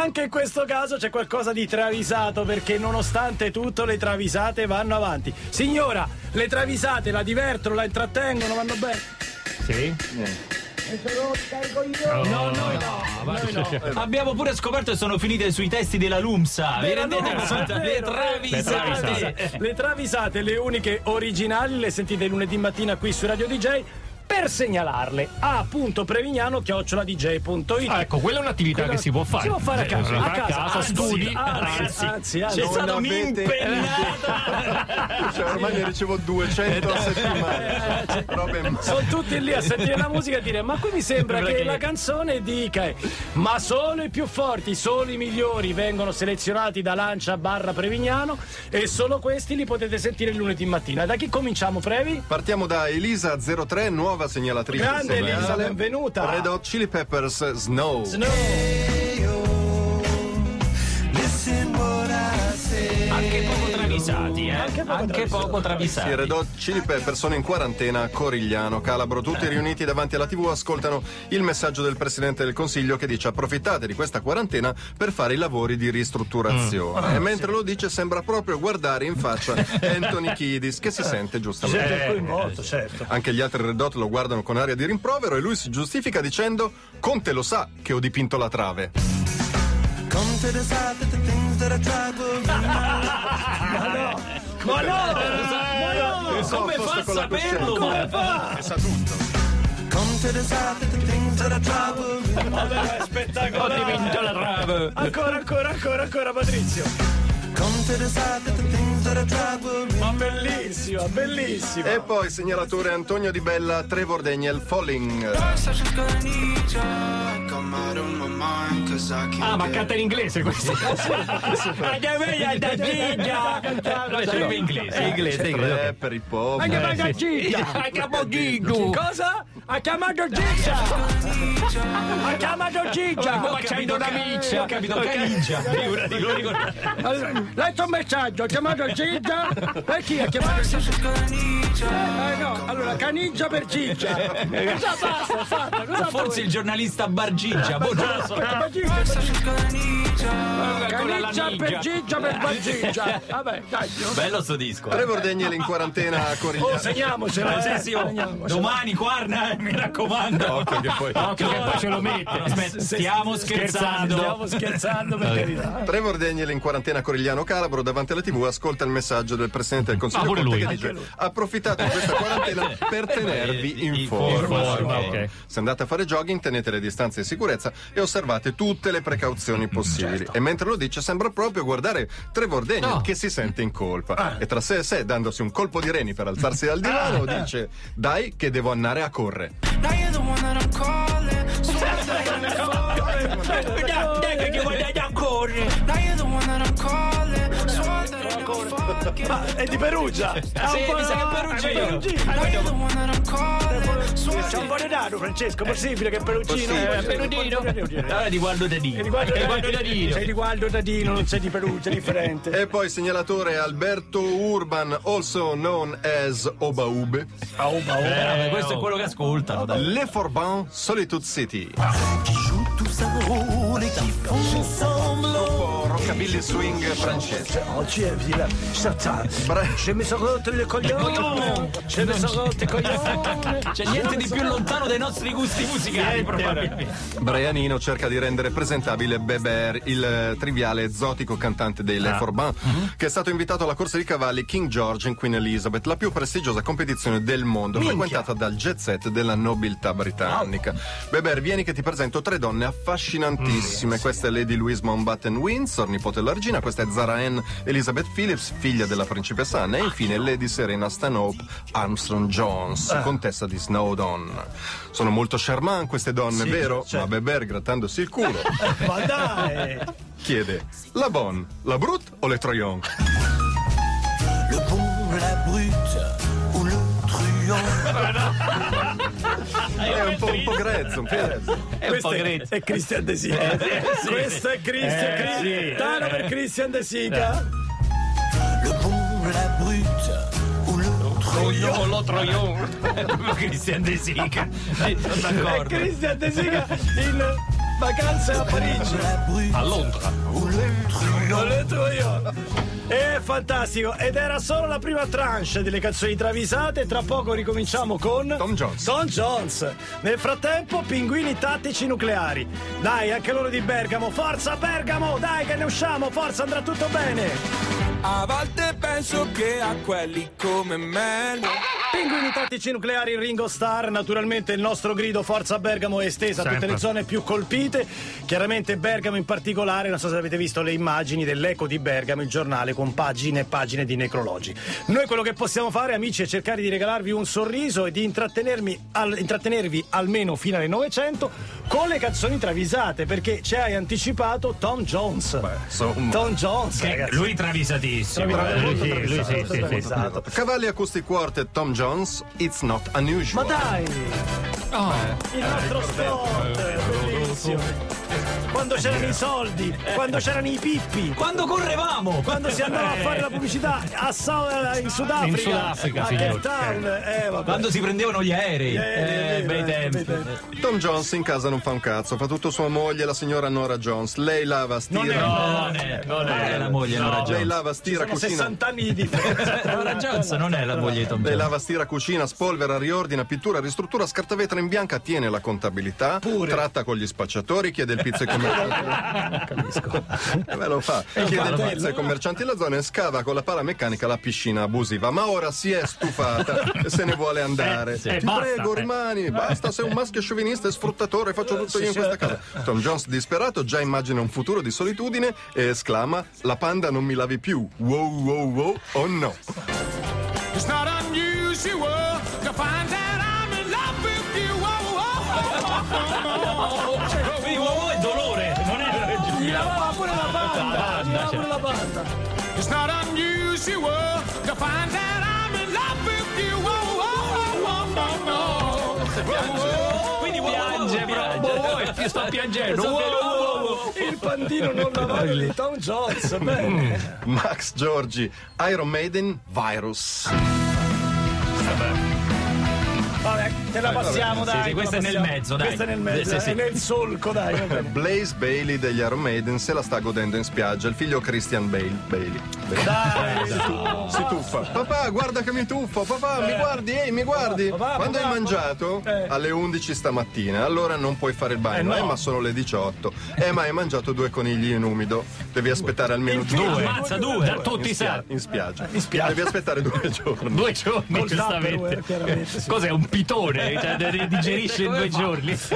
anche in questo caso c'è qualcosa di travisato perché nonostante tutto le travisate vanno avanti. Signora, le travisate la divertono, la intrattengono, vanno bene? Sì? No, no, no. noi no. Abbiamo pure scoperto che sono finite sui testi della Lumsa. Vi rendete conto? Le travisate. Le travisate, le uniche originali, le sentite lunedì mattina qui su Radio DJ. Per segnalarle a punto prevignano chioccioladj.it. Ah, ecco, quella è un'attività che si può fare. Si può fare a casa, Eh, a a casa, casa, anzi, studi, anzi, anzi. anzi, anzi. C'è stata un'impennata. Cioè, ormai ne ricevo 200 a settimana. Robe Sono tutti lì a sentire la musica e dire: Ma qui mi sembra che la canzone dica: eh, Ma solo i più forti, solo i migliori vengono selezionati da Lancia barra Prevignano e solo questi li potete sentire il lunedì mattina. Da chi cominciamo, Previ? Partiamo da Elisa03, nuova segnalatrice. Grande seriale. Elisa, benvenuta. Red Hot Chili Peppers Snow. Anche poco travisati, eh? Anche poco Anche travisati. poco Sì, travisati. Red Hot Chili Peppers sono in quarantena a Corigliano, Calabro. Tutti riuniti davanti alla TV ascoltano il messaggio del Presidente del Consiglio che dice approfittate di questa quarantena per fare i lavori di ristrutturazione. e mentre lo dice sembra proprio guardare in faccia Anthony Kiedis che si sente giustamente. Cui molto, certo. Anche gli altri Red Hot lo guardano con aria di rimprovero e lui si giustifica dicendo Conte lo sa che ho dipinto la trave. Ma no! Ma no! Come fa a saperlo? Come ma- fa? Sa tutto. Vabbè, è spettacolare. Ho dipinto la trave. Ancora, ancora, ancora, ancora, Patrizio. Ma bellissima, bellissima. E poi segnalatore Antonio Di Bella, Trevor Daniel, Falling. Ah, ma canta in inglese questo. Sarebbe inglese, inglese, inglese. Eh, per i poveri. Anche per Giggia. Cosa? Ha chiamato Giggia. Ha chiamato Giggia. Ma c'hai una miccia. Ho capito. Allora, Letto un messaggio, ha chiamato Giggia. Chi ha chiamato Giggia? Eh, no, allora canigia per Giggia. Cosa basta, fatta? Cosa Forse il giornalista Bargigia. Lo so. Canigia per Giggia per Bargigia. Vabbè, dai. Bello sto disco. eh. Trevor Daniel in quarantena a Oh, Corigliano. segniamocela. Eh, sì, sì, oh. segniamocela. Domani, guarda, eh, mi raccomando. Occhio che poi- Occhio che poi ce lo mette. Aspetta, stiamo scherzando. Stiamo scherzando per carità. Trevor Daniel in quarantena a Corigliano Calabro davanti alla TV ascolta il messaggio del Presidente del Consiglio Ah, Conte lui. che dice approfittate di questa quarantena per tenervi in In forma. forma, ok. Se andate a fare jogging tenete le distanze di sicurezza e osservate tutte le precauzioni possibili. E mentre lo dice sembra proprio guardare Trevor Daniel No. che si sente in colpa. E tra sé e sé, dandosi un colpo di reni per alzarsi dal divano, dice dai che devo andare a correre. Dai, che guardate ancora. Ma è di Perugia. Sì, un mi sa che è perugino. C'è un po' di dado, Francesco. Possibile che è perugino? Eh, Perugino. Allora di Dadino. Dadino. Sei di Gualdo Dadino, non sei di Perugia, è differente. E poi segnalatore Alberto Urban, also known as Obaube. Ma oh. Eh, questo è quello che ascoltano. Le Forban, Solitude City. Rockabilly swing francese. Oggi è via. Bra- Se mi sono rotto il coglione. Se mi sono rotto il coglione. C'è niente di più lontano dai nostri gusti musicali, probabilmente. Brianino cerca di rendere presentabile Beber, il triviale e zotico cantante dei Le Forban, che è stato invitato alla corsa di cavalli King George in Queen Elizabeth, la più prestigiosa competizione del mondo, frequentata dal jet set della nobiltà britannica. Beber, vieni che ti presento tre donne affascinantissime. Questa è Lady Louise Mountbatten Windsor, nipote della regina, questa è Zara Ann Elizabeth Phillips, figlia della principessa Anne, e infine Lady Serena Stanhope Armstrong Jones, contessa di Snowdon. Sono molto charmant queste donne, Sì, vero? certo. Ma Beber, grattandosi il culo, Ma dai. chiede: la Bonne, la Brute o le Troyon? Le bon, la brute ou le truand È un po', un po' grezzo, un po' grezzo. È un Questo po' è, grezzo. è Christian De Sica. Questo è Christian. Eh. Tano per Christian De Sica. Le bon, la brute Troion, lo proprio Christian De Sica. Sono d'accordo. Christian De Sica in Vacanze a Parigi. A Londra. ou le truand. Non l'entro io. È fantastico ed era solo la prima tranche delle canzoni travisate. Tra poco ricominciamo con Tom Jones. Tom Jones. Nel frattempo, pinguini tattici nucleari. Dai, anche loro di Bergamo. Forza Bergamo! Dai, che ne usciamo! Forza, andrà tutto bene! A volte penso che a quelli come me Pinguini tattici nucleari Ringo Starr, naturalmente il nostro grido Forza Bergamo è estesa a tutte le zone più colpite, chiaramente Bergamo in particolare, non so se avete visto le immagini dell'Eco di Bergamo, il giornale con pagine e pagine di necrologi. Noi quello che possiamo fare amici è cercare di regalarvi un sorriso e di intrattenermi al- intrattenervi almeno fino alle 900 con le canzoni travisate, perché ci hai anticipato Tom Jones. insomma. Tom Jones, Che ragazzi. lui travisatissimo. Travisato, Eh, lui sì, lui travisato, sì, molto sì, sì. travisato. Cavalli Acoustic Quartet Tom Jones, It's Not Ma Unusual. dai! Oh, Il nostro spot, bellissimo. Quando c'erano i soldi, quando c'erano i pippi, Quando correvamo! quando si andava a fare la pubblicità a Sa- in Sudafrica, In Sudafrica, a signor. Cape Town, eh, vabbè. Quando si prendevano gli aerei. Eh, Eh, eh, bei eh, tempi. Tom Jones in casa non fa un cazzo, fa tutto sua moglie, la signora Nora Jones. Lei lava, Non è- stira. Non è, non è la moglie Nora Lei Jones. lava, stira, cucina. 60 anni di differenza. Nora Jones non è la moglie di Tom Lei Jones. lava, stira, cucina, spolvera, riordina, pittura, ristruttura, scarta vetro in bianca, tiene la contabilità, Pure. tratta con gli spacciatori, chiede il pizzo ai commercianti. Capisco. Eh beh, lo fa. Chiede il pizzo ai commercianti della zona e scava con la pala meccanica la piscina abusiva. Ma ora si è stufata e se ne vuole andare. sì. Eh, Ti basta, prego, eh. rimani. Basta, sei un maschio sciovinista e sfruttatore, faccio tutto io in questa casa. Tom Jones disperato già immagina un futuro di solitudine e esclama: La panda non mi lavi più. Wow, wow, wow, oh no. It's not unusual banda. It's not unusual to find that I'm in love with you. Quindi piange, proprio. Io sto piangendo. Wow, wow, wow. Il pandino non lavato di Tom Jones, bene. Max Giorgi, Iron Maiden, Virus. Vabbè, te la passiamo, Sì, dai. sì, te questa è nel mezzo, dai. Questa è nel mezzo, Sì, sì. è nel solco, dai. Blaze Bailey degli Iron Maiden se la sta godendo in spiaggia. Il figlio Christian Bale. Bailey. Bailey. Dai, Si tuffa. Papà, guarda che mi tuffo. Papà, mi guardi? Ehi, mi guardi? Papà, Quando papà, hai mangiato? Eh. Alle 11 stamattina. Allora non puoi fare il bagno. Eh, Eh, no. ma sono le 18. Eh, ma hai mangiato due conigli in umido. Devi aspettare almeno due. Ammazza due. Da tutti in, i spia- santi. in spiaggia. In spiaggia. Devi aspettare due giorni. Due giorni, giustamente. Sì. Cos'è un pitone? Cioè, de- digerisce in due giorni.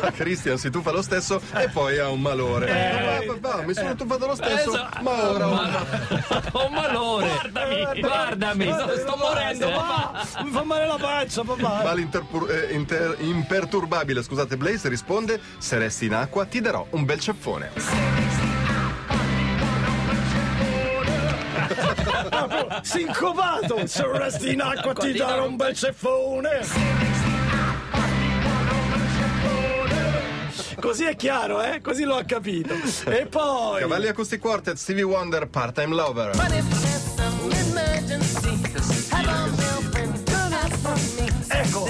Ma Christian si tuffa lo stesso e poi ha un malore. Papà, papà, mi sono tuffato lo stesso, Esatto. ma ora ho un Ho un malore. Guardami, guardami, sto, sto morendo. Papà, mi fa male la pancia, Ma papà. l'interpur- eh, inter- imperturbabile, scusate, Blaze risponde: Se resti in acqua, ti darò un bel ceffone. Sincopato, se resti in acqua ti darò un bel ceffone. Così è chiaro, eh? Così lo ha capito. E poi... Cavalli Acoustic Quartet, Stevie Wonder, Part-Time Lover. Ecco,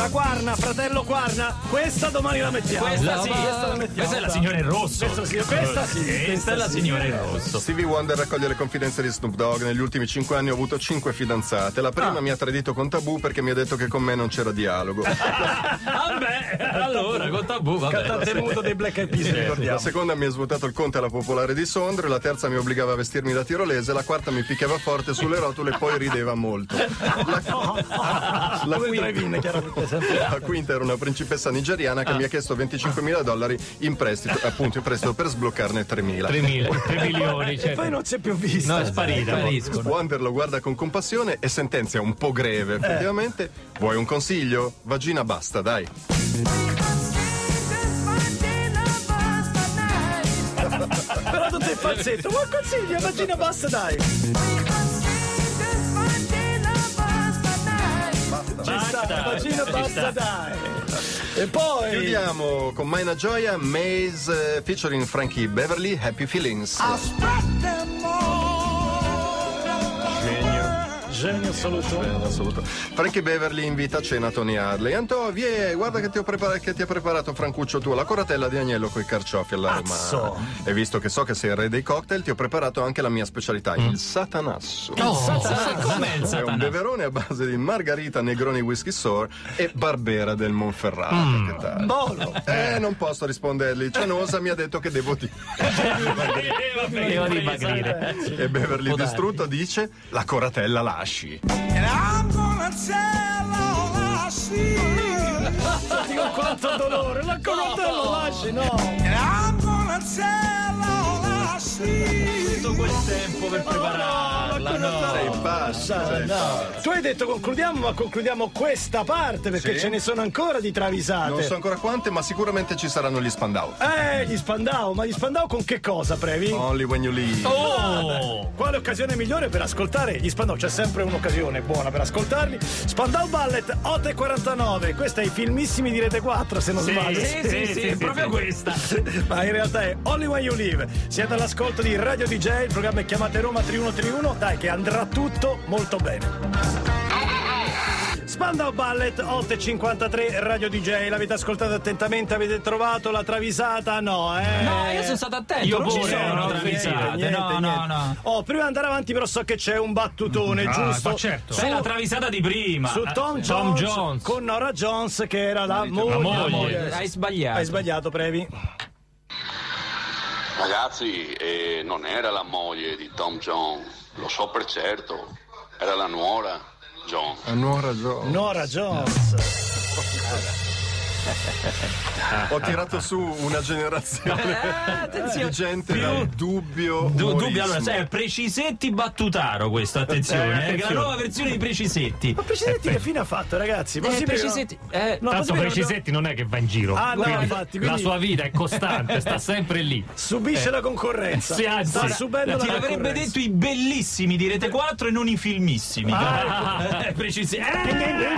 fra Quarna, fratello Quarna, questa domani la mettiamo. Questa sì, questa la mettiamo. questa è la signora in rosso. Questa sì, questa sì. Questa è la signora in rosso. Stevie Wonder raccoglie le confidenze di Snoop Dogg. Negli ultimi cinque anni ho avuto cinque fidanzate. La prima mi ha tradito con tabù perché mi ha detto che con me non c'era dialogo. Vabbè, allora, con tabù, vabbè. Cantante muto dei Black Eyed Peas, La ricordiamo. seconda mi ha svuotato il conte alla popolare di Sondrio, la terza mi obbligava a vestirmi da tirolese, la quarta mi picchiava forte sulle rotule e poi rideva molto. La, la il quinta, la quinta era una principessa nigeriana che mi ha chiesto 25.000 dollari in prestito, appunto in prestito per sbloccarne 3.000. 3 mila, 3 milioni. E Cioè, poi non si è più vista. no, è sparita. Spariscono. Wonder lo guarda con compassione e sentenzia un po' greve, effettivamente. Vuoi un consiglio? Vagina basta, dai. Però tu sei falsetto. Ma consigli, vagina basta, dai. Sta, Basta, dai. E poi... Chiudiamo con Maina Gioia, Maze eh, featuring Frankie Beverly, Happy Feelings. Genio. Genio assoluto. in assoluto. Frankie Beverly invita a cena Tony Hadley. Anto, vie, guarda che ti, che ti ha preparato Francuccio tu, la coratella di agnello con i carciofi alla Azzo. romana. E visto che so che sei il re dei cocktail, ti ho preparato anche la mia specialità, il satanasso. Oh, com'è il È un beverone a base di margarita, negroni whisky sour e barbera del Monferrato. Mm. Che tal? Bolo. Eh, non posso rispondergli. Cianosa mi ha detto che devo dire. Devo dimagrire. E Beverly distrutto dice: La coratella lasci. And I'm gonna tell all I see. Ti con quanto dolore, la coltello lasci, no. And I'm gonna tell all I see. Tutto quel tempo per prepararla, no. Sei pazzo, sei. Tu hai detto concludiamo, ma concludiamo questa parte perché Sì. ce ne sono ancora di travisate. Non so ancora quante, ma sicuramente ci saranno gli Spandau. Eh, gli Spandau, ma gli Spandau con che cosa, Previ? Only when you leave. Oh! Quale occasione migliore per ascoltare gli Spandau? C'è sempre un'occasione buona per ascoltarli. Spandau Ballet 8.49, questa è i filmissimi di Rete 4 se non sbaglio. Sì, sì, sì, è proprio questa. Ma in realtà è Only When You Live. Siete all'ascolto di Radio DJ, il programma è Chiamate Roma 3131. Dai, che andrà tutto molto bene. Spandau Ballet 8.53 Radio DJ, l'avete ascoltato attentamente, avete trovato la travisata? No, eh? No, io sono stato attento. Io non ci pure, sono no, travisate. Niente, no, niente. no, no. Oh, prima di andare avanti, però so che c'è un battutone, giusto? ma certo. Su, Sai la travisata di prima. su Tom, Eh, Jones, Jones. con Nora Jones, che era la moglie. La moglie. Hai sbagliato. Hai sbagliato, Previ. Ragazzi, eh, non era la moglie di Tom Jones, lo so per certo, era la nuora John. Hanno ragione. Nora Jones. Ho tirato su una generazione di gente dal dubbio. Du- dubbio, allora, sai, è Precisetti battutaro questo, attenzione, eh, che è la nuova versione di Precisetti. Ma Precisetti che fine ha fatto, ragazzi? Eh, no? Precisetti- eh, No, Tanto Precisetti non è che va in giro. Ah, no, Quindi infatti, quindi- La sua vita è costante, sta sempre lì. Subisce la concorrenza. Sì, anzi. Sta subendo Ti la avrebbe detto i bellissimi di Rete 4 e non i filmissimi. Eh, Precisi- È eh, vero,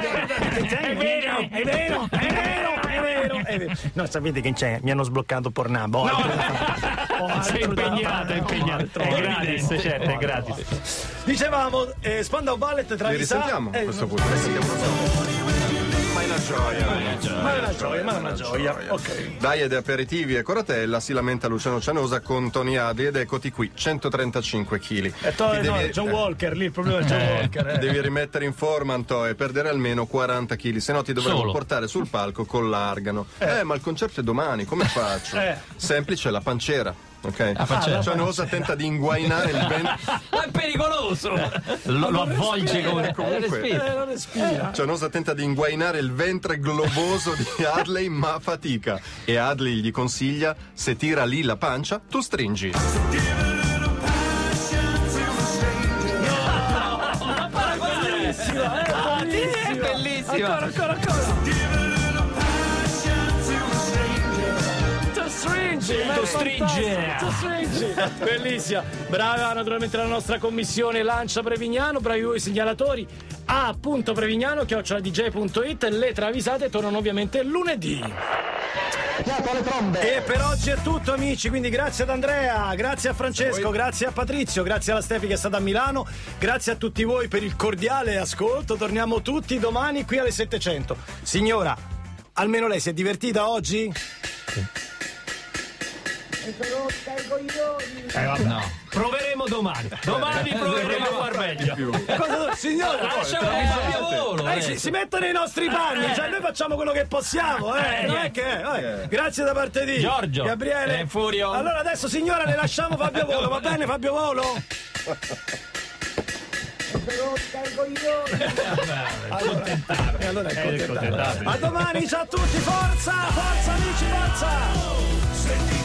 è vero, è vero, è vero, è vero. No, sapete che c'è? Mi hanno sbloccato Pornhub. Fare. Ho altro impegnato, è impegnato. Altro È gratis, certo, è gratis. Dicevamo, eh, Spandau Ballet Li Travisa. risentiamo a eh, questo punto. Ma è una gioia. Ma è una gioia, ma è una gioia. Ok. Dai ed aperitivi e coratella si lamenta Luciano Cianosa con Tony Adi ed eccoti qui, 135 kg. E to- no, è John Walker, lì il problema è John Walker. eh. Devi rimettere in forma Anto e perdere almeno 40 kg, se no ti dovremo Solo. portare sul palco con l'argano. Eh, ma il concerto è domani, come faccio? Eh. Semplice, la panciera. Ok? pancera. Cianosa tenta di inguainare il vento. è pericoloso. Lo, lo avvolge come... Comunque, Eh, non respira. Cianosa tenta di inguainare il ventre globoso di Hadley, ma fatica. E Hadley gli consiglia: se tira lì la pancia, tu stringi. Bellissima, eh, bellissima. bellissima. Ancora, ancora, ancora. Stringi, To stringi. fantastico, to stringi. Bellissima. Brava naturalmente la nostra commissione Lancia Prevignano, bravi voi segnalatori. A appunto Prevignano, chioccioladj.it, le travisate tornano ovviamente lunedì. E per oggi è tutto amici, quindi grazie ad Andrea, grazie a Francesco, grazie a Patrizio, grazie alla Stefi che è stata a Milano, grazie a tutti voi per il cordiale ascolto, torniamo tutti domani qui alle 700. Signora, almeno lei si è divertita oggi? Proveremo domani. Domani proveremo a far meglio. Cosa- signora, Lasciamo che Fabio Volo. eh, eh. si, si mettono nei nostri panni, cioè noi facciamo quello che possiamo, eh, non è che, eh. grazie da parte di Giorgio, Gabriele, eh, Furio. Allora adesso signora le lasciamo Fabio Volo, va bene Fabio Volo? Allora, e allora è accontentato. A domani, ciao a tutti, forza, forza amici, forza!